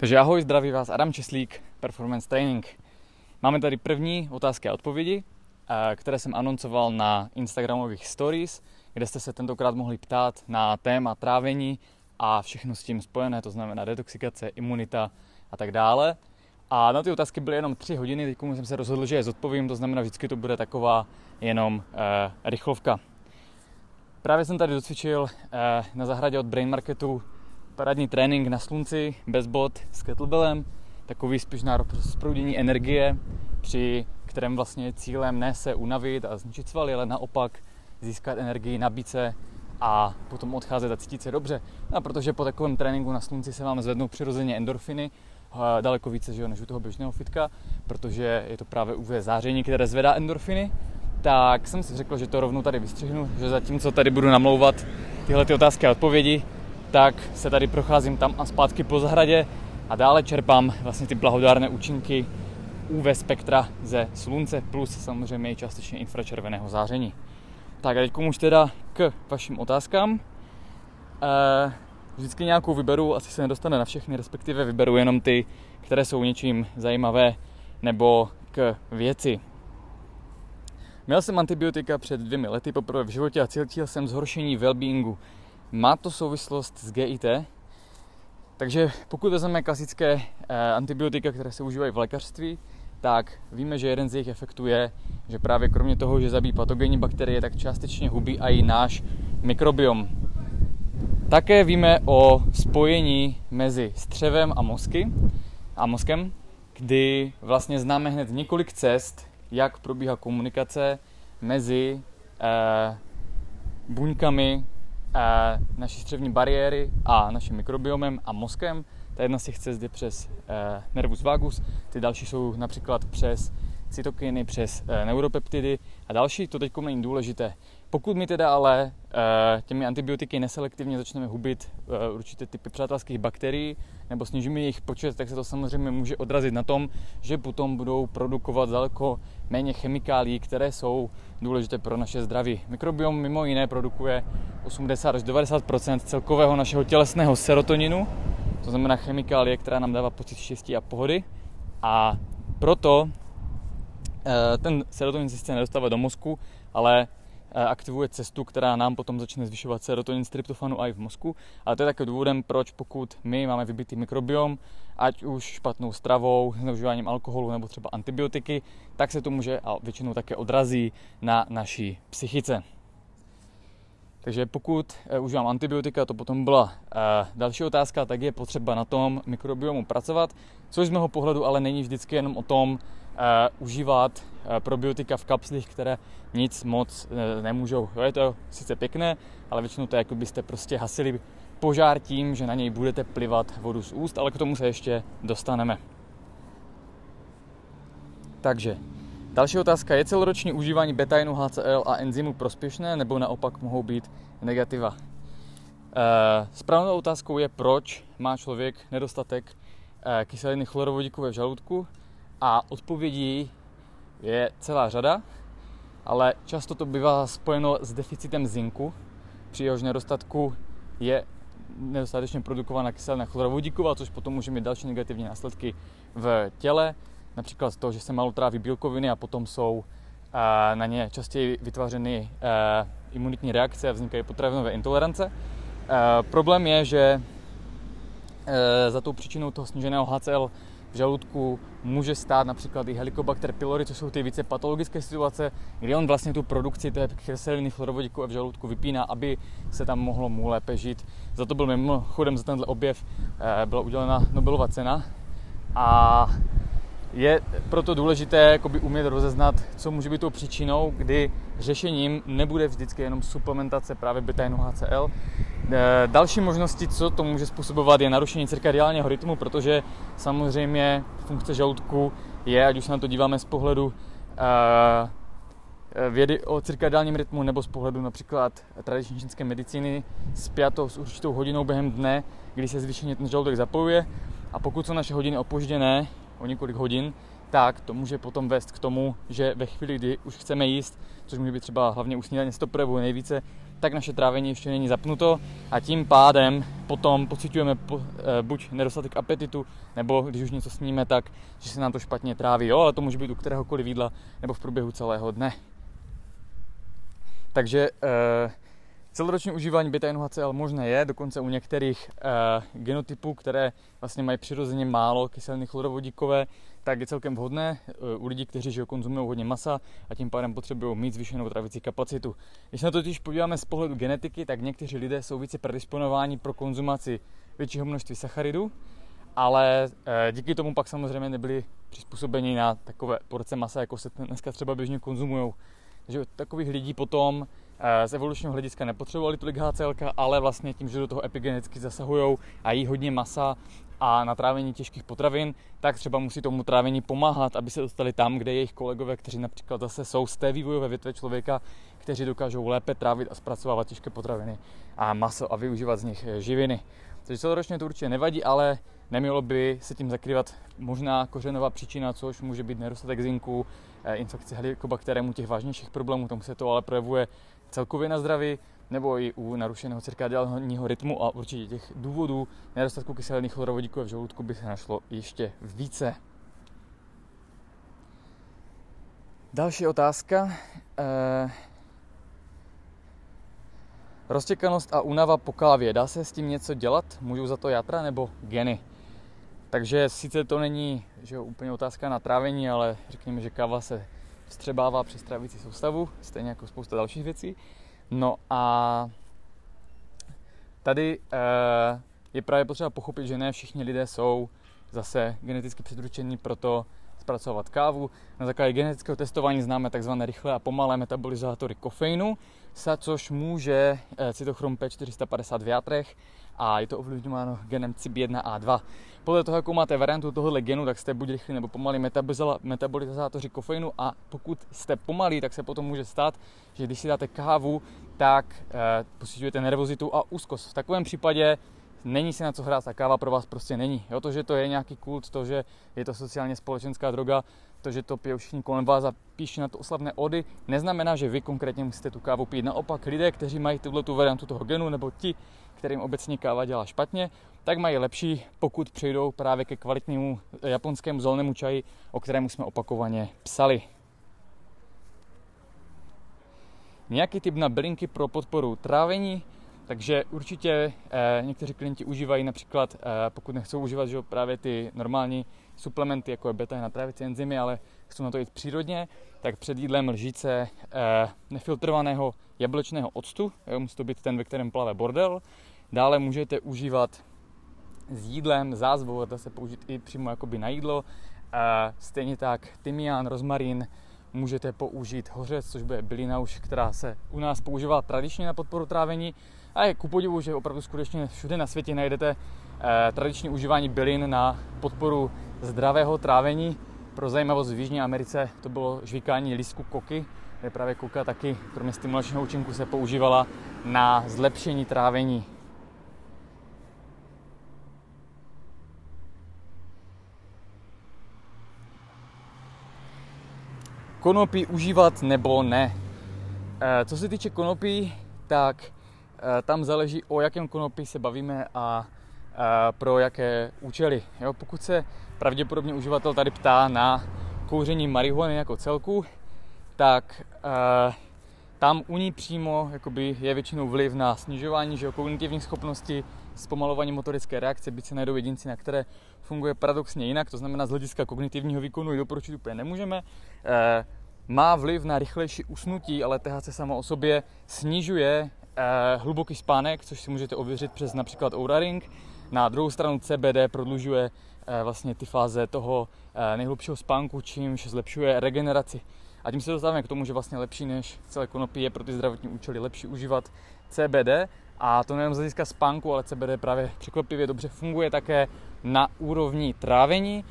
Takže ahoj, zdraví vás Adam Česlík, Performance Training. Máme tady první otázky a odpovědi, eh, které jsem anoncoval na Instagramových stories, kde jste se tentokrát mohli ptát na téma trávení a všechno s tím spojené, to znamená detoxikace, imunita a tak dále. A na ty otázky byly jenom tři hodiny, teď jsem se rozhodl, že je zodpovím, to znamená vždycky to bude taková jenom eh, rychlovka. Právě jsem tady docvičil eh, na zahradě od Brain Marketu parádní trénink na slunci, bez bod, s kettlebellem, takový spíš na rozproudění energie, při kterém vlastně cílem ne se unavit a zničit svaly, ale naopak získat energii, nabít se a potom odcházet a cítit se dobře. A protože po takovém tréninku na slunci se vám zvednou přirozeně endorfiny, daleko více že jo, než u toho běžného fitka, protože je to právě UV záření, které zvedá endorfiny, tak jsem si řekl, že to rovnou tady vystřihnu, že zatímco tady budu namlouvat tyhle ty otázky a odpovědi, tak se tady procházím tam a zpátky po zahradě a dále čerpám vlastně ty blahodárné účinky UV spektra ze slunce plus samozřejmě i částečně infračerveného záření. Tak a teď už teda k vašim otázkám. E, vždycky nějakou vyberu, asi se nedostane na všechny, respektive vyberu jenom ty, které jsou něčím zajímavé nebo k věci. Měl jsem antibiotika před dvěmi lety poprvé v životě a cítil jsem zhoršení wellbeingu. Má to souvislost s GIT, takže pokud vezmeme klasické eh, antibiotika, které se užívají v lékařství, tak víme, že jeden z jejich efektů je, že právě kromě toho, že zabíjí patogenní bakterie, tak částečně hubí i náš mikrobiom. Také víme o spojení mezi střevem a mozky a mozkem, kdy vlastně známe hned několik cest, jak probíhá komunikace mezi eh, buňkami naší střevní bariéry a naším mikrobiomem a mozkem. Ta jedna z těch cest je přes eh, nervus vagus, ty další jsou například přes cytokiny, přes eh, neuropeptidy a další, to teď není důležité. Pokud my teda ale e, těmi antibiotiky neselektivně začneme hubit určité typy přátelských bakterií nebo snížíme jejich počet, tak se to samozřejmě může odrazit na tom, že potom budou produkovat daleko méně chemikálií, které jsou důležité pro naše zdraví. Mikrobiom mimo jiné produkuje 80 až 90% celkového našeho tělesného serotoninu, to znamená chemikálie, která nám dává pocit štěstí a pohody. A proto e, ten serotonin se sice nedostává do mozku, ale Eh, aktivuje cestu, která nám potom začne zvyšovat serotonin, stryptofanu a i v mozku. Ale to je také důvodem, proč pokud my máme vybitý mikrobiom, ať už špatnou stravou, zneužíváním alkoholu nebo třeba antibiotiky, tak se to může a většinou také odrazí na naší psychice. Takže pokud uh, užívám antibiotika, to potom byla uh, další otázka, tak je potřeba na tom mikrobiomu pracovat, což z mého pohledu ale není vždycky jenom o tom uh, užívat probiotika v kapslích, které nic moc nemůžou. Jo, je to sice pěkné, ale většinou to je, jako byste prostě hasili požár tím, že na něj budete plivat vodu z úst, ale k tomu se ještě dostaneme. Takže Další otázka. Je celoroční užívání betainu, HCl a enzymu prospěšné nebo naopak mohou být negativa? E, správnou otázkou je, proč má člověk nedostatek e, kyseliny chlorovodíkové v žaludku a odpovědí je celá řada, ale často to bývá spojeno s deficitem zinku, při jehož nedostatku je nedostatečně produkovaná kyselina chlorovodíková, což potom může mít další negativní následky v těle, například to, že se málo tráví bílkoviny a potom jsou eh, na ně častěji vytvářeny eh, imunitní reakce a vznikají potravinové intolerance. Eh, problém je, že za tou příčinou toho sníženého HCl v žaludku může stát například i Helicobacter pylori, což jsou ty více patologické situace, kdy on vlastně tu produkci té kyseliny chlorovodíku v žaludku vypíná, aby se tam mohlo mu lépe žít. Za to byl mimochodem za tenhle objev byla udělena Nobelova cena a je proto důležité jakoby umět rozeznat, co může být tou příčinou, kdy řešením nebude vždycky jenom suplementace právě beta HCL. E, další možnosti, co to může způsobovat, je narušení cirkadiálního rytmu, protože samozřejmě funkce žaludku je, ať už se na to díváme z pohledu e, vědy o cirkadiálním rytmu nebo z pohledu například tradiční čínské medicíny spjato s určitou hodinou během dne, kdy se zvýšeně ten žaludek zapojuje. A pokud jsou naše hodiny opožděné, o několik hodin, tak to může potom vést k tomu, že ve chvíli, kdy už chceme jíst, což může být třeba hlavně u snídaně, se to projevuje nejvíce, tak naše trávení ještě není zapnuto a tím pádem potom pocitujeme po, e, buď nedostatek apetitu, nebo když už něco sníme, tak že se nám to špatně tráví, jo, ale to může být u kteréhokoliv jídla nebo v průběhu celého dne. Takže e, Celoroční užívání beta-NHCl možné je, dokonce u některých uh, genotypů, které vlastně mají přirozeně málo kyseliny chlorovodíkové, tak je celkem vhodné uh, u lidí, kteří že konzumují hodně masa a tím pádem potřebují mít zvýšenou travicí kapacitu. Když na to totiž podíváme z pohledu genetiky, tak někteří lidé jsou více predisponováni pro konzumaci většího množství sacharidů, ale uh, díky tomu pak samozřejmě nebyli přizpůsobeni na takové porce masa, jako se dneska třeba běžně konzumují. Takže takových lidí potom z evolučního hlediska nepotřebovali tolik HCL, ale vlastně tím, že do toho epigeneticky zasahují a jí hodně masa a na trávení těžkých potravin, tak třeba musí tomu trávení pomáhat, aby se dostali tam, kde jejich kolegové, kteří například zase jsou z té vývojové větve člověka, kteří dokážou lépe trávit a zpracovávat těžké potraviny a maso a využívat z nich eh, živiny. Takže celoročně to určitě nevadí, ale nemělo by se tím zakrývat možná kořenová příčina, což může být nedostatek zinku, eh, infekce helikobakterem u těch vážnějších problémů, tomu se to ale projevuje celkově na zdraví, nebo i u narušeného cirkadiálního rytmu a určitě těch důvodů nedostatku kyseliných chlorovodíků v žaludku by se našlo ještě více. Další otázka. Eh, roztěkanost a únava po kávě. Dá se s tím něco dělat? Můžou za to játra nebo geny? Takže sice to není že jo, úplně otázka na trávení, ale řekněme, že káva se vstřebává přes trávicí soustavu, stejně jako spousta dalších věcí. No a tady eh, je právě potřeba pochopit, že ne všichni lidé jsou zase geneticky předurčení pro to zpracovat kávu. Na základě genetického testování známe tzv. rychlé a pomalé metabolizátory kofeinu, což může eh, cytochrom P450 v játrech a je to ovlivňováno genem CYP1A2. Podle toho, jakou máte variantu tohohle genu, tak jste buď rychlí nebo pomalí metabolizátoři kofeinu a pokud jste pomalí, tak se potom může stát, že když si dáte kávu, tak e, pocitujete nervozitu a úzkost. V takovém případě není si na co hrát, ta káva pro vás prostě není. Jo, to, že to je nějaký kult, to, že je to sociálně společenská droga, to, že to pijou všichni kolem vás a píší na to oslavné ody, neznamená, že vy konkrétně musíte tu kávu pít. Naopak lidé, kteří mají tuhle tu variantu toho genu, nebo ti, kterým obecně káva dělá špatně, tak mají lepší, pokud přejdou právě ke kvalitnímu japonskému zelenému čaji, o kterému jsme opakovaně psali. Nějaký typ na bylinky pro podporu trávení, takže určitě eh, někteří klienti užívají například, eh, pokud nechcou užívat že právě ty normální suplementy, jako je beta na trávicí enzymy, ale chcou na to jít přírodně, tak před jídlem lžíce eh, nefiltrovaného jablečného octu, jo, musí to být ten, ve kterém plave bordel. Dále můžete užívat s jídlem zázvou, dá se použít i přímo jakoby na jídlo. Eh, stejně tak tymián, rozmarín, můžete použít hořec, což bude bylina už, která se u nás používá tradičně na podporu trávení. A je ku podivu, že opravdu skutečně všude na světě najdete eh, tradiční užívání bylin na podporu zdravého trávení. Pro zajímavost v Jižní Americe to bylo žvíkání lístku koky, kde právě koka taky kromě stimulačního účinku se používala na zlepšení trávení. Konopí užívat nebo ne. Eh, co se týče konopí, tak tam záleží o jakém konopí se bavíme a pro jaké účely. Jo, pokud se pravděpodobně uživatel tady ptá na kouření marihuany jako celku, tak uh, tam u ní přímo jakoby, je většinou vliv na snižování že, kognitivních schopností, zpomalování motorické reakce, byť se najdou jedinci, na které funguje paradoxně jinak, to znamená z hlediska kognitivního výkonu ji doporučit úplně nemůžeme. E, má vliv na rychlejší usnutí, ale THC samo o sobě snižuje e, hluboký spánek, což si můžete ověřit přes například Oura Ring. Na druhou stranu CBD prodlužuje e, vlastně ty fáze toho e, nejhlubšího spánku, čímž zlepšuje regeneraci. A tím se dostáváme k tomu, že vlastně lepší než celé konopí je pro ty zdravotní účely lepší užívat CBD. A to nejen z hlediska spánku, ale CBD právě překvapivě dobře funguje také na úrovni trávení.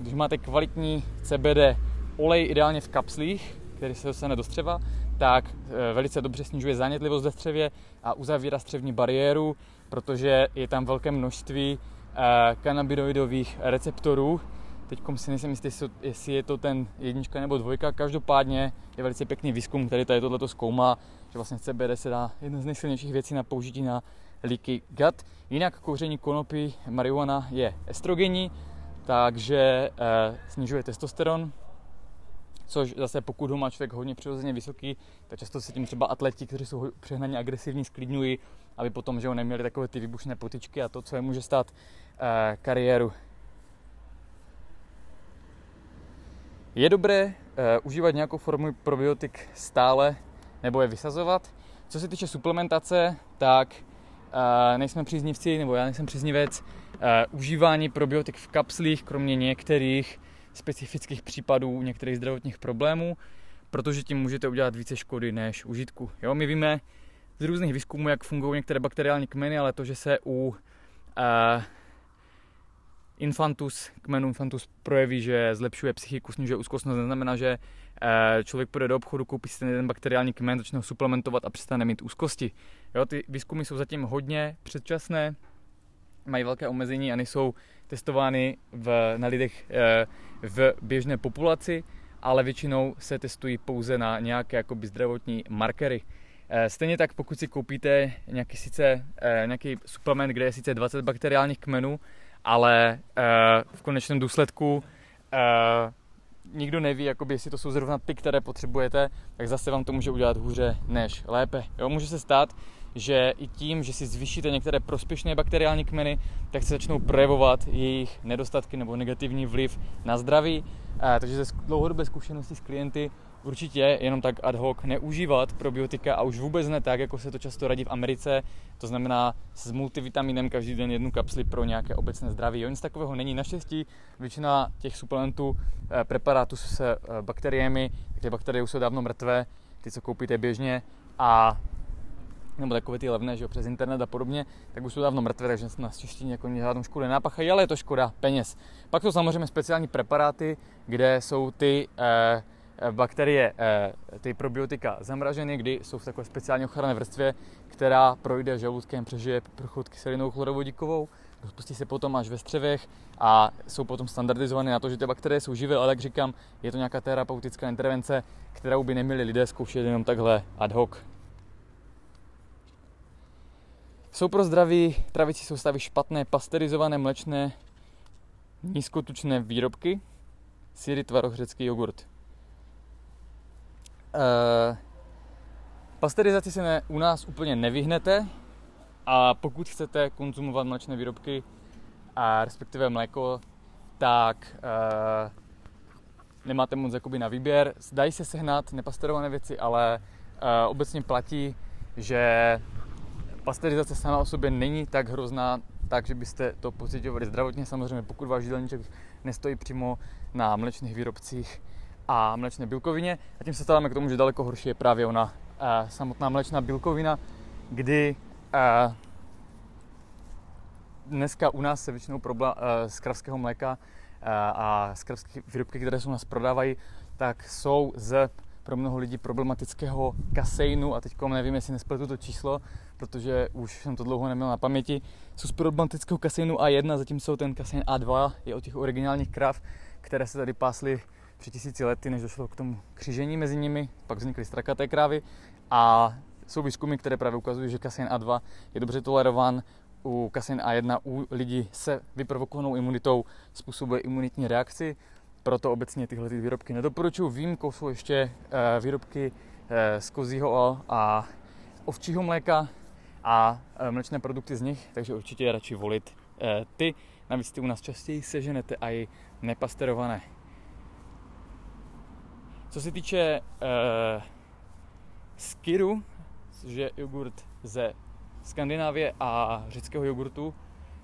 Když máte kvalitní CBD olej ideálně v kapslích, který se dostane do střeva, tak e, velice dobře snižuje zánětlivost ve střevě a uzavírá střevní bariéru, protože je tam velké množství e, kanabinoidových receptorů, Teď si nejsem jistý, jestli je to ten jednička nebo dvojka. Každopádně je velice pěkný výzkum, který tady tohleto zkoumá, že vlastně CBD se dá jedna z nejsilnějších věcí na použití na leaky gut. Jinak kouření konopí marihuana je estrogenní, takže eh, snižuje testosteron, což zase pokud ho má člověk hodně přirozeně vysoký, tak často se tím třeba atleti, kteří jsou přehnaně agresivní, sklidňují, aby potom, že ho neměli takové ty výbušné potičky a to, co je může stát eh, kariéru. Je dobré uh, užívat nějakou formu probiotik stále nebo je vysazovat. Co se týče suplementace, tak uh, nejsme příznivci, nebo já nejsem příznivec uh, užívání probiotik v kapslích, kromě některých specifických případů některých zdravotních problémů, protože tím můžete udělat více škody než užitku. Jo, my víme z různých výzkumů, jak fungují některé bakteriální kmeny, ale to, že se u uh, infantus, kmenu infantus projeví, že zlepšuje psychiku, snižuje úzkostnost, neznamená, že uh, člověk půjde do obchodu, koupí si ten jeden bakteriální kmen, začne ho suplementovat a přestane mít úzkosti. Jo, ty výzkumy jsou zatím hodně předčasné, mají velké omezení a nejsou testovány v, na lidech e, v běžné populaci, ale většinou se testují pouze na nějaké jakoby zdravotní markery. E, stejně tak, pokud si koupíte nějaký, sice, e, nějaký suplement, kde je sice 20 bakteriálních kmenů, ale v konečném důsledku nikdo neví, jakoby, jestli to jsou zrovna ty, které potřebujete, tak zase vám to může udělat hůře než lépe. Jo, může se stát, že i tím, že si zvýšíte některé prospěšné bakteriální kmeny, tak se začnou projevovat jejich nedostatky nebo negativní vliv na zdraví. Takže ze dlouhodobé zkušenosti s klienty určitě jenom tak ad hoc neužívat probiotika a už vůbec ne tak, jako se to často radí v Americe, to znamená s multivitaminem každý den jednu kapsli pro nějaké obecné zdraví. Jo, nic takového není. Naštěstí většina těch suplementů, eh, preparátů se eh, bakteriemi, ty bakterie už jsou dávno mrtvé, ty, co koupíte běžně a nebo takové ty levné, že jo, přes internet a podobně, tak už jsou dávno mrtvé, takže na češtině jako žádnou škodu nenápachají, ale je to škoda peněz. Pak jsou samozřejmě speciální preparáty, kde jsou ty eh, bakterie, eh, ty probiotika zamraženy, kdy jsou v takové speciální ochranné vrstvě, která projde žaludkem, přežije průchod kyselinou chlorovodíkovou, rozpustí se potom až ve střevech a jsou potom standardizované na to, že ty bakterie jsou živé, ale jak říkám, je to nějaká terapeutická intervence, kterou by neměli lidé zkoušet jenom takhle ad hoc. Jsou pro zdraví travicí soustavy špatné pasterizované mlečné nízkotučné výrobky, síry, tvaroh, řecký jogurt. Uh, pasterizaci se ne, u nás úplně nevyhnete a pokud chcete konzumovat mlečné výrobky a respektive mléko, tak uh, nemáte moc jakoby na výběr. Dají se sehnat nepasterované věci, ale uh, obecně platí, že pasterizace sama o sobě není tak hrozná, tak, že byste to pocitovali zdravotně. Samozřejmě, pokud váš jídelníček nestojí přímo na mlečných výrobcích a mlečné bílkovině. A tím se stáváme k tomu, že daleko horší je právě ona uh, samotná mlečná bílkovina, kdy uh, dneska u nás se většinou problém uh, z kravského mléka a z kravských výrobky, které se u nás prodávají, tak jsou z pro mnoho lidí problematického kaseinu. A teď nevím, jestli nespletu to číslo, protože už jsem to dlouho neměl na paměti, jsou z problematického kaseinu A1, zatímco ten kasein A2 je od těch originálních krav, které se tady pásly před tisíci lety, než došlo k tomu křížení mezi nimi, pak vznikly strakaté krávy. A jsou výzkumy, které právě ukazují, že kasein A2 je dobře tolerován u kasein A1 u lidí se vyprovokovanou imunitou způsobuje imunitní reakci, proto obecně tyhle ty výrobky nedoporučuji. Výjimkou jsou ještě uh, výrobky uh, z kozího a ovčího mléka a uh, mlečné produkty z nich, takže určitě je radši volit ty. Navíc ty u nás častěji seženete a i nepasterované. Co se týče uh, skiru, což je jogurt ze Skandinávie a řeckého jogurtu,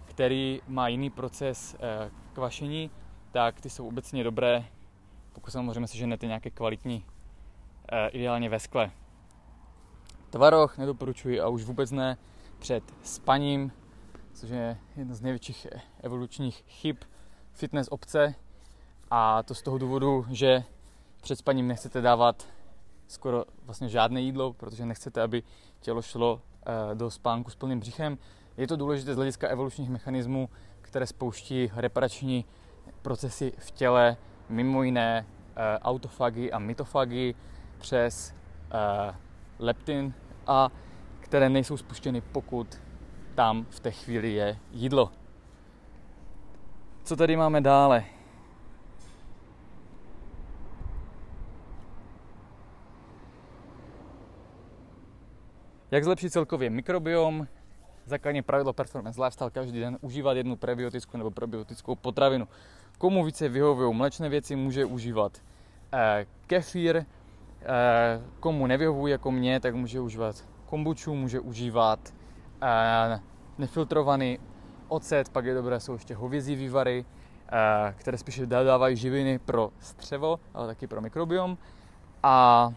který má jiný proces uh, kvašení, tak ty jsou obecně dobré, pokud samozřejmě si ženete nějaké kvalitní, uh, ideálně ve skle. Tvaroh nedoporučuji a už vůbec ne před spaním, což je jedna z největších evolučních chyb fitness obce. A to z toho důvodu, že před spaním nechcete dávat skoro vlastně žádné jídlo, protože nechcete, aby tělo šlo eh, do spánku s plným břichem. Je to důležité z hlediska evolučních mechanismů, které spouští reparační procesy v těle, mimo jiné e, autofagy a mitofagy přes e, leptin a které nejsou spuštěny, pokud tam v té chvíli je jídlo. Co tady máme dále? Jak zlepšit celkově mikrobiom? Základní pravidlo Performance Lifestyle každý den užívat jednu prebiotickou nebo probiotickou potravinu. Komu více vyhovují mlečné věci, může užívat eh, kefír, eh, komu nevyhovují jako mě, tak může užívat kombuču, může užívat eh, nefiltrovaný ocet, pak je dobré, jsou ještě hovězí vývary, které spíše dávají živiny pro střevo, ale taky pro mikrobiom. A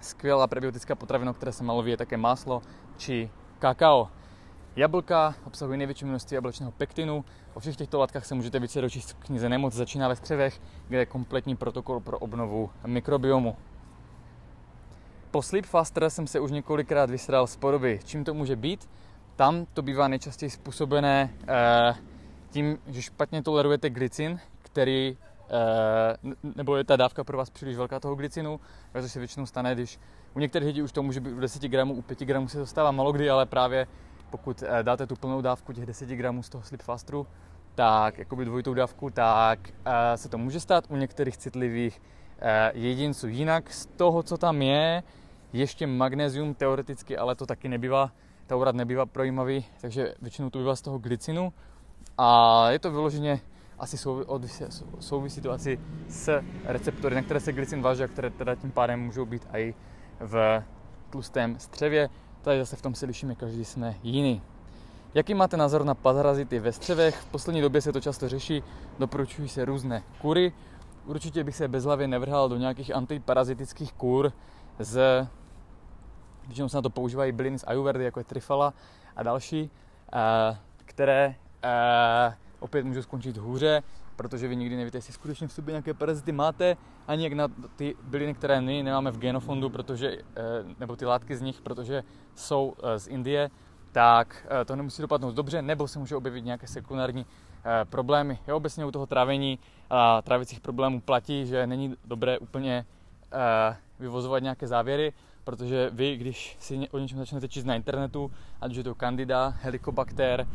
skvělá prebiotická potravina, které se malo je také máslo či kakao. Jablka obsahují největší množství jablečného pektinu. O všech těchto látkách se můžete více dočíst v knize Nemoc začíná ve střevech, kde je kompletní protokol pro obnovu mikrobiomu. Po Sleep Faster jsem se už několikrát vysral z podoby. Čím to může být? Tam to bývá nejčastěji způsobené eh, tím, že špatně tolerujete glycin, který eh, nebo je ta dávka pro vás příliš velká toho glycinu, což se většinou stane, když u některých lidí už to může být u 10 gramů, u 5 gramů se to stává malo kdy, ale právě pokud eh, dáte tu plnou dávku těch 10 gramů z toho Sleep Fasteru, tak jakoby dvojitou dávku, tak se to může stát u některých citlivých jedinců. Jinak z toho, co tam je, ještě magnézium teoreticky, ale to taky nebývá taurat nebývá projímavý, takže většinou to bývá z toho glycinu a je to vyloženě asi souvisí to asi s receptory, na které se glycin váží a které teda tím pádem můžou být i v tlustém střevě. Tady zase v tom se lišíme, každý jsme jiný. Jaký máte názor na parazity ve střevech? V poslední době se to často řeší, doporučují se různé kury. Určitě bych se bezhlavě nevrhal do nějakých antiparazitických kur z Většinou se na to používají byliny z Ayurvedy, jako je trifala a další, eh, které eh, opět můžou skončit hůře, protože vy nikdy nevíte, jestli skutečně v sobě nějaké parazity máte, ani jak na ty byliny, které my nemáme v genofondu, protože, eh, nebo ty látky z nich, protože jsou z Indie, tak to nemusí dopadnout dobře, nebo se může objevit nějaké sekundární problémy. Jo, obecně u toho trávení a trávicích problémů platí, že není dobré úplně vyvozovat nějaké závěry, protože vy, když si o něčem začnete číst na internetu, ať už je to candida, helicobacter,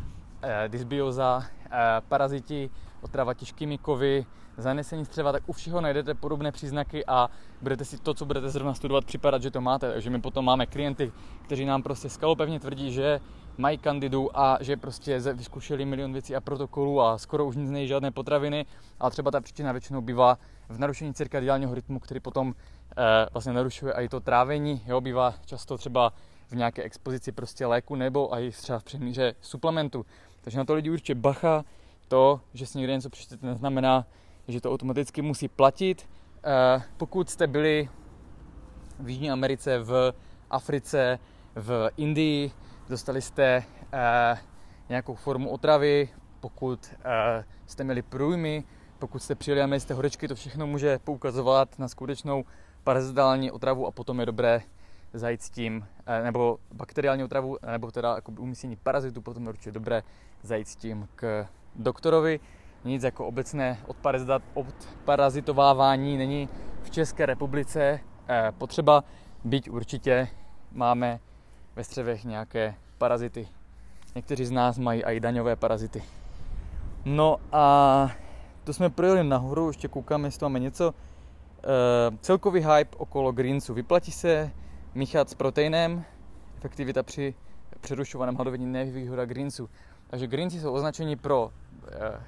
eh, dysbioza, eh, paraziti, otrava těžkými kovy, zanesení střeva, tak u všeho najdete podobné příznaky a budete si to, co budete zrovna studovat, připadat, že to máte. Takže my potom máme klienty, kteří nám prostě skalopevně tvrdí, že mají kandidu a že prostě vyzkoušeli milion věcí a protokolů a skoro už nic nejí žádné potraviny, ale třeba ta příčina většinou bývá v narušení cirkadiálního rytmu, který potom e, vlastně narušuje i to trávení, jo, bývá často třeba v nějaké expozici prostě léku nebo i třeba v přemíře suplementu. Takže na to lidi určitě bacha, to, že si někde něco přečtete, neznamená, že to automaticky musí platit. E, pokud jste byli v Jižní Americe, v Africe, v Indii, dostali jste e, nějakou formu otravy, pokud e, jste měli průjmy, pokud jste přijeli a měli jste horečky, to všechno může poukazovat na skutečnou parazitální otravu a potom je dobré zajít s tím, eh, nebo bakteriální otravu, nebo teda jako umístění parazitu, potom je určitě dobré zajít s tím k doktorovi. Nic jako obecné odparazitovávání není v České republice eh, potřeba, byť určitě máme ve střevech nějaké parazity. Někteří z nás mají i daňové parazity. No a to jsme projeli nahoru, ještě koukáme, jestli máme něco. Uh, celkový hype okolo greensu. Vyplatí se míchat s proteinem, efektivita při přerušovaném hladovění nevýhoda greensu. Takže greensy jsou označeni pro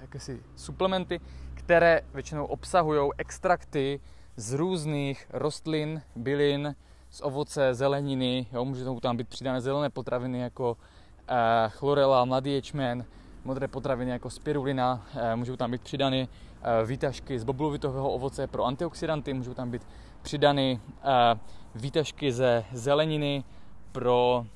jakési suplementy, které většinou obsahují extrakty z různých rostlin, bylin, z ovoce, zeleniny, jo, můžou tam být přidané zelené potraviny jako uh, chlorela, mladý ječmen, modré potraviny jako spirulina, eh, můžou tam být přidány eh, výtažky z boblovitového ovoce pro antioxidanty, můžou tam být přidány eh, výtažky ze zeleniny pro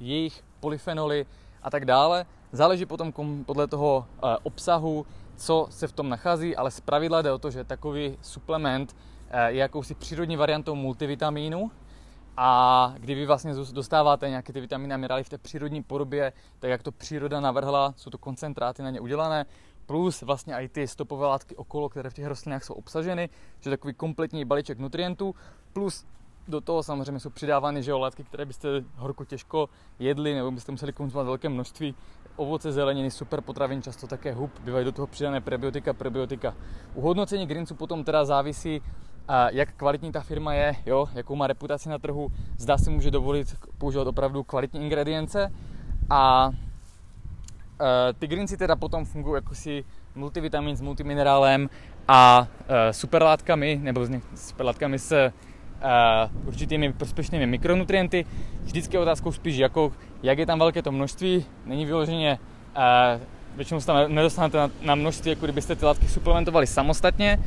jejich polyfenoly a tak dále. Záleží potom podle toho obsahu, co se v tom nachází, ale zpravidla jde o to, že takový suplement je jakousi přírodní variantou multivitamínu, a kdy vy vlastně dostáváte nějaké ty vitaminy a minerály v té přírodní podobě, tak jak to příroda navrhla, jsou to koncentráty na ně udělané, plus vlastně i ty stopové látky okolo, které v těch rostlinách jsou obsaženy, že takový kompletní balíček nutrientů, plus do toho samozřejmě jsou přidávány že látky, které byste horko těžko jedli, nebo byste museli konzumovat velké množství. Ovoce, zeleniny, super potravin, často také hub, bývají do toho přidané prebiotika, prebiotika. U hodnocení Greensu potom teda závisí, jak kvalitní ta firma je, jo, jakou má reputaci na trhu, zda si může dovolit používat opravdu kvalitní ingredience a e, ty greensy teda potom fungují jako si multivitamin s multiminerálem a e, superlátkami, nebo s superlátkami s uh, určitými prospěšnými mikronutrienty. Vždycky je otázkou spíš, jako, jak je tam velké to množství. Není vyloženě, uh, většinou se tam nedostanete na, na množství, jako kdybyste ty látky suplementovali samostatně,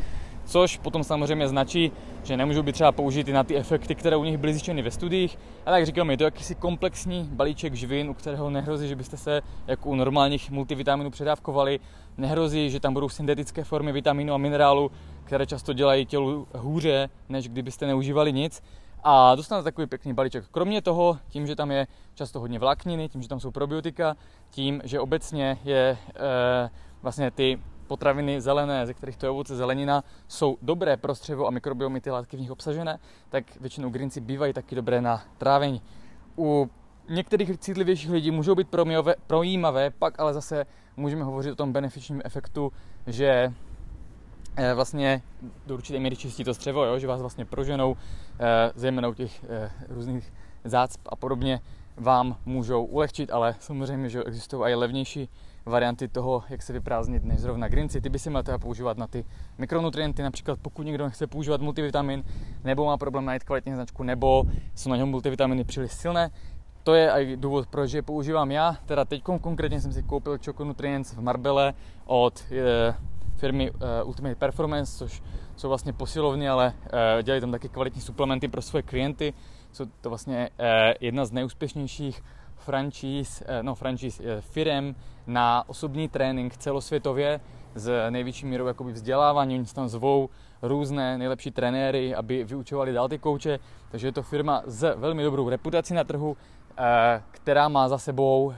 což potom samozřejmě značí, že nemůžou být třeba použity na ty efekty, které u nich byly zjištěny ve studiích. A tak říkám, je to jakýsi komplexní balíček živin, u kterého nehrozí, že byste se jako u normálních multivitaminů předávkovali. Nehrozí, že tam budou syntetické formy vitamínu a minerálu, které často dělají tělu hůře, než kdybyste neužívali nic. A dostanete takový pěkný balíček. Kromě toho, tím, že tam je často hodně vlákniny, tím, že tam jsou probiotika, tím, že obecně je e, vlastně ty potraviny zelené, ze kterých to je ovoce zelenina, jsou dobré pro střevo a mikrobiomy, ty látky v nich obsažené, tak většinou greenci bývají taky dobré na trávení. U některých citlivějších lidí můžou být projímavé, pak ale zase můžeme hovořit o tom benefičním efektu, že eh, vlastně do určité míry čistí to střevo, jo? že vás vlastně proženou, eh, zejména u těch eh, různých zácp a podobně, vám můžou ulehčit, ale samozřejmě, že existují i levnější varianty toho, jak se vyprázdnit, než zrovna grinci. Ty by si měl teda používat na ty mikronutrienty, například pokud někdo nechce používat multivitamin, nebo má problém najít kvalitní značku, nebo jsou na něm multivitaminy příliš silné, to je i důvod, proč je používám já. Teda teď konkrétně jsem si koupil Choco Nutrients v Marbele od e, firmy e, Ultimate Performance, což jsou vlastně posilovny, ale e, dělají tam taky kvalitní suplementy pro své klienty. Jsou to vlastně e, jedna z nejúspěšnějších franchise, eh, no franchise eh, firem na osobní trénink celosvětově s největší mírou jakoby vzdělávání. Oni tam zvou různé nejlepší trenéry, aby vyučovali dál ty kouče. Takže je to firma s velmi dobrou reputací na trhu, která má za sebou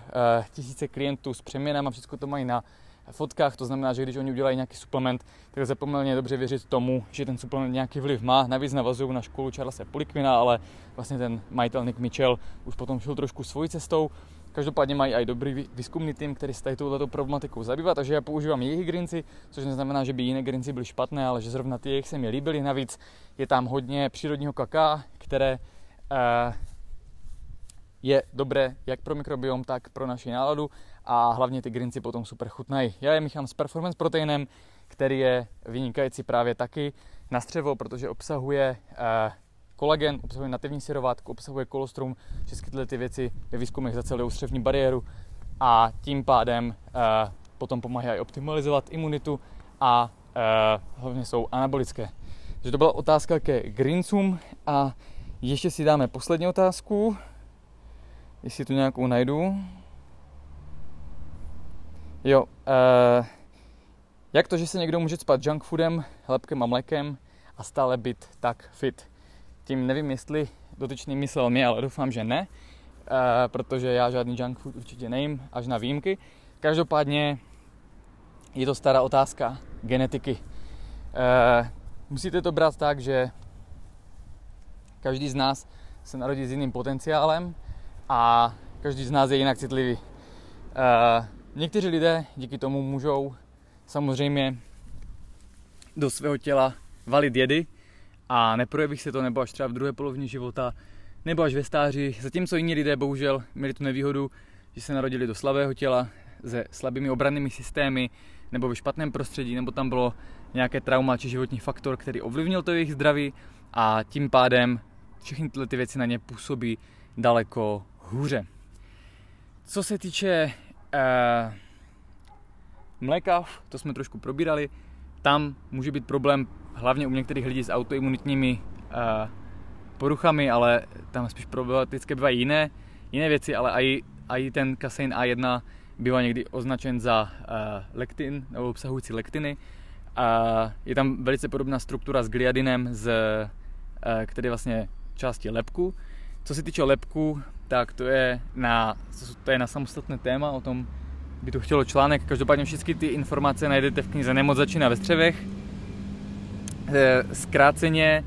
tisíce klientů s přeměnami, všechno to mají na fotkách, to znamená, že když oni udělají nějaký suplement, tak lze poměrně dobře věřit tomu, že ten suplement nějaký vliv má. Navíc navazují na školu Charlesa Polikvina, ale vlastně ten majitel Nick Mitchell už potom šel trošku svojí cestou. Každopádně mají i dobrý výzkumný tým, který se tady touto problematikou zabývá, takže já používám jejich grinci, což neznamená, že by jiné grinci byly špatné, ale že zrovna ty jejich se mi líbily. Navíc je tam hodně přírodního kaká, které uh, je dobré jak pro mikrobiom, tak pro naši náladu a hlavně ty grinci potom super chutnají. Já je míchám s performance proteinem, který je vynikající právě taky na střevo, protože obsahuje eh, kolagen, obsahuje nativní syrovátku, obsahuje kolostrum, všechny tyhle ty věci ve výzkumech zacelou střevní bariéru a tím pádem eh, potom pomáhají optimalizovat imunitu a eh, hlavně jsou anabolické. Takže to byla otázka ke grincům a ještě si dáme poslední otázku, jestli tu nějakou najdu. Jo, uh, jak to, že se někdo může spát junk foodem, lepkem a mlékem a stále být tak fit? Tím nevím, jestli dotyčný myslel mě, ale doufám, že ne, uh, protože já žádný junk food určitě nejím, až na výjimky. Každopádně je to stará otázka genetiky. Uh, musíte to brát tak, že každý z nás se narodí s jiným potenciálem a každý z nás je jinak citlivý. Uh, Někteří lidé díky tomu můžou samozřejmě do svého těla valit jedy a neprojeví se to nebo až třeba v druhé polovině života nebo až ve stáří, zatímco jiní lidé bohužel měli tu nevýhodu, že se narodili do slabého těla se slabými obrannými systémy nebo ve špatném prostředí, nebo tam bylo nějaké trauma či životní faktor, který ovlivnil to jejich zdraví a tím pádem všechny tyhle ty věci na ně působí daleko hůře. Co se týče Uh, mlékav, to jsme trošku probírali, tam může být problém hlavně u některých lidí s autoimunitními uh, poruchami, ale tam spíš problematické bývají jiné, jiné věci, ale i, i ten kasein A1 bývá někdy označen za uh, lektin nebo obsahující lektiny. A je tam velice podobná struktura s gliadinem, z, uh, který je vlastně části lepku. Co se týče lepku, tak to je na, to je na samostatné téma, o tom by to chtělo článek. Každopádně všechny ty informace najdete v knize Nemoc začíná ve střevech. Eh, zkráceně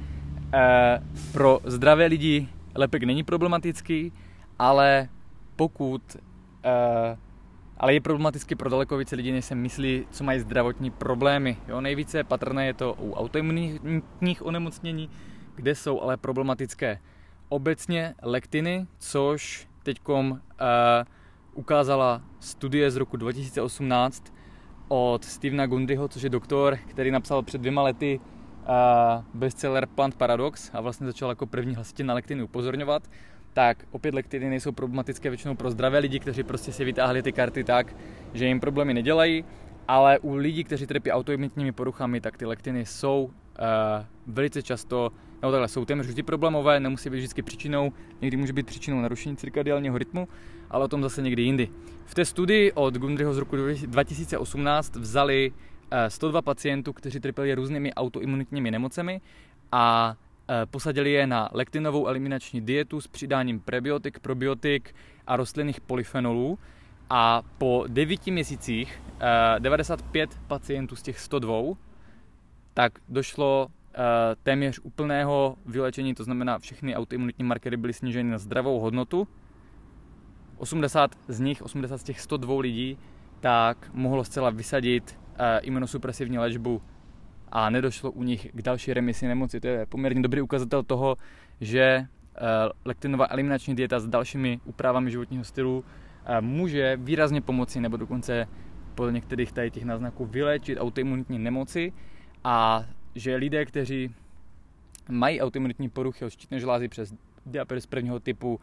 eh, pro zdravé lidi lepek není problematický, ale pokud eh, ale je problematický pro daleko více lidí, než se myslí, co mají zdravotní problémy. Jo, nejvíce patrné je to u autoimunitních onemocnění, kde jsou ale problematické obecně lektiny, což teď uh, ukázala studie z roku 2018 od Stevena Gundyho, což je doktor, který napsal před dvěma lety uh, bestseller Plant Paradox a vlastně začal jako první hlasitě na lektiny upozorňovat. Tak opět lektiny nejsou problematické většinou pro zdravé lidi, kteří prostě si vytáhli ty karty tak, že jim problémy nedělají, ale u lidí, kteří trpí autoimunitními poruchami, tak ty lektiny jsou uh, velice často, no takhle, jsou téměř vždy problémové, nemusí být vždycky příčinou, někdy může být příčinou narušení cirkadiálního rytmu, ale o tom zase někdy jindy. V té studii od Gundryho z roku 2018 vzali 102 eh, pacientů, kteří trpěli různými autoimunitními nemocemi a Eh, posadili je na lektinovou eliminační dietu s přidáním prebiotik, probiotik a rostlinných polyfenolů a po 9 měsících 95 eh, pacientů z těch 102 tak došlo téměř úplného vylečení, to znamená všechny autoimunitní markery byly sníženy na zdravou hodnotu. 80 z nich, 80 z těch 102 lidí, tak mohlo zcela vysadit imunosupresivní léčbu a nedošlo u nich k další remisi nemoci. To je poměrně dobrý ukazatel toho, že eh, lektinová eliminační dieta s dalšími úpravami životního stylu eh, může výrazně pomoci nebo dokonce podle některých tady těch náznaků vyléčit autoimunitní nemoci a že lidé, kteří mají autoimunitní poruchy od štítné žlázy přes diabetes prvního typu,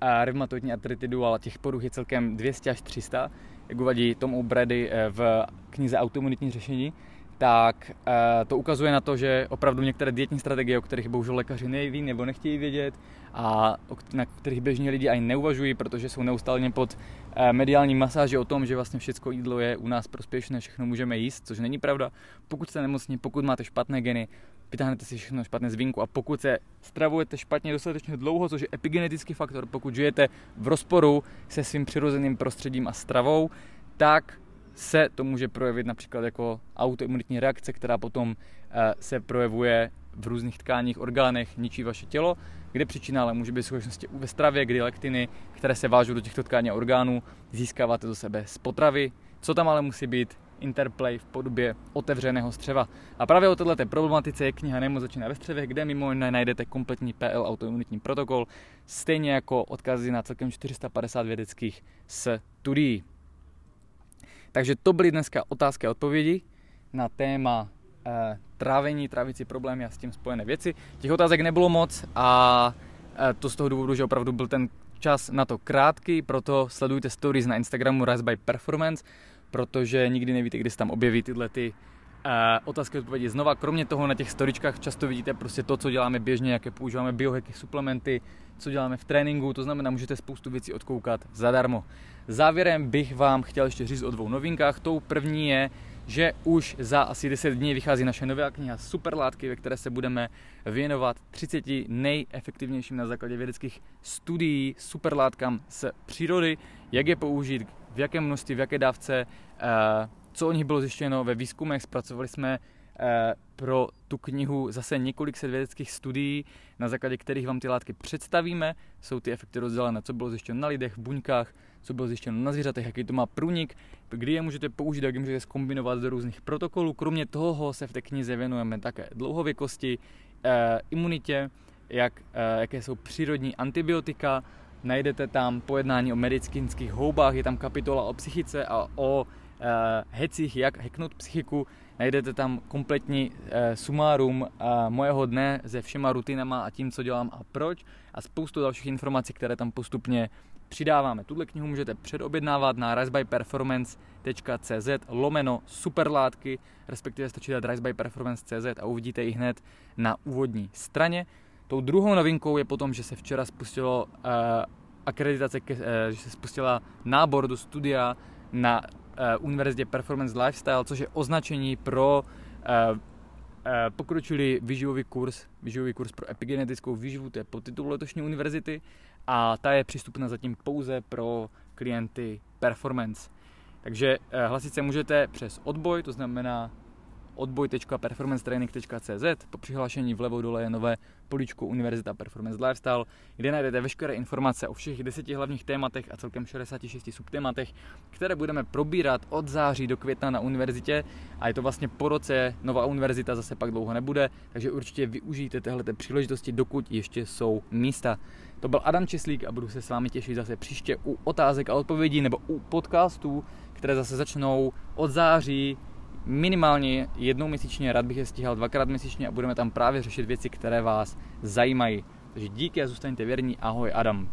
a reumatoidní artritidu, ale těch poruch je celkem 200 až 300, jak uvadí Tom O'Brady eh, v knize Autoimunitní řešení, tak eh, to ukazuje na to, že opravdu některé dietní strategie, o kterých bohužel lékaři neví nebo nechtějí vědět a na kterých běžní lidi ani neuvažují, protože jsou neustále pod eh, mediální masáži o tom, že vlastně všechno jídlo je u nás prospěšné, všechno můžeme jíst, což není pravda. Pokud jste nemocní, pokud máte špatné geny, vytáhnete si všechno špatné z vínku a pokud se stravujete špatně dostatečně dlouho, což je epigenetický faktor, pokud žijete v rozporu se svým přirozeným prostředím a stravou, tak se to může projevit například jako autoimunitní reakce, která potom eh, se projevuje v různých tkáních, orgánech, ničí vaše tělo, kde příčina ale může být v skutečnosti ve stravě, kdy lektiny, které se vážou do těchto tkání a orgánů, získáváte do sebe z potravy. Co tam ale musí být? Interplay v podobě otevřeného střeva. A právě o této problematice je kniha Nemo začíná ve střevě, kde mimo jiné najdete kompletní PL autoimunitní protokol, stejně jako odkazy na celkem 450 vědeckých studií. Takže to byly dneska otázky a odpovědi na téma e, trávení, trávicí problémy a s tím spojené věci. Těch otázek nebylo moc a e, to z toho důvodu, že opravdu byl ten čas na to krátký, proto sledujte stories na Instagramu Rise by Performance, protože nikdy nevíte, kdy se tam objeví tyhle ty otázky odpovědi znova. Kromě toho na těch storičkách často vidíte prostě to, co děláme běžně, jaké používáme biohacky, suplementy, co děláme v tréninku, to znamená, můžete spoustu věcí odkoukat zadarmo. Závěrem bych vám chtěl ještě říct o dvou novinkách. Tou první je, že už za asi 10 dní vychází naše nová kniha Superlátky, ve které se budeme věnovat 30 nejefektivnějším na základě vědeckých studií superlátkám z přírody, jak je použít, v jakém množství, v jaké dávce, uh, co o nich bylo zjištěno ve výzkumech. Zpracovali jsme eh, pro tu knihu zase několik set vědeckých studií, na základě kterých vám ty látky představíme. Jsou ty efekty rozdělené, co bylo zjištěno na lidech, v buňkách, co bylo zjištěno na zvířatech, jaký to má průnik, kdy je můžete použít, jak je můžete zkombinovat do různých protokolů. Kromě toho se v té knize věnujeme také dlouhověkosti, eh, imunitě, jak, eh, jaké jsou přírodní antibiotika, najdete tam pojednání o medicínských houbách, je tam kapitola o psychice a o hecích, jak heknout psychiku. Najdete tam kompletní uh, sumárum uh, mojeho dne se všema rutinama a tím, co dělám a proč a spoustu dalších informací, které tam postupně přidáváme. Tuhle knihu můžete předobjednávat na risebyperformance.cz lomeno superlátky, respektive stačí dát risebyperformance.cz a uvidíte ji hned na úvodní straně. Tou druhou novinkou je potom, že se včera spustilo uh, akreditace, uh, že se spustila nábor do studia na univerzitě Performance Lifestyle, což je označení pro uh, uh, pokročilý výživový kurz, výživový kurz pro epigenetickou výživu, to je podtitul letošní univerzity a ta je přístupná zatím pouze pro klienty Performance. Takže eh, hlasit se můžete přes odboj, to znamená odboj.performancetraining.cz. Po přihlášení vlevo dole je nové políčko Univerzita Performance Lifestyle, kde najdete veškeré informace o všech deseti hlavních tématech a celkem 66 subtématech, které budeme probírat od září do května na univerzitě a je to vlastně po roce, nová univerzita zase pak dlouho nebude, takže určitě využijte téhle příležitosti, dokud ještě jsou místa. To byl Adam Česlík a budu se s vámi těšit zase příště u otázek a odpovědí nebo u podcastů, které zase začnou od září minimálně jednou měsíčně, rád bych je stíhal dvakrát měsíčně a budeme tam právě řešit věci, které vás zajímají. Takže díky a zůstaňte věrní. Ahoj Adam.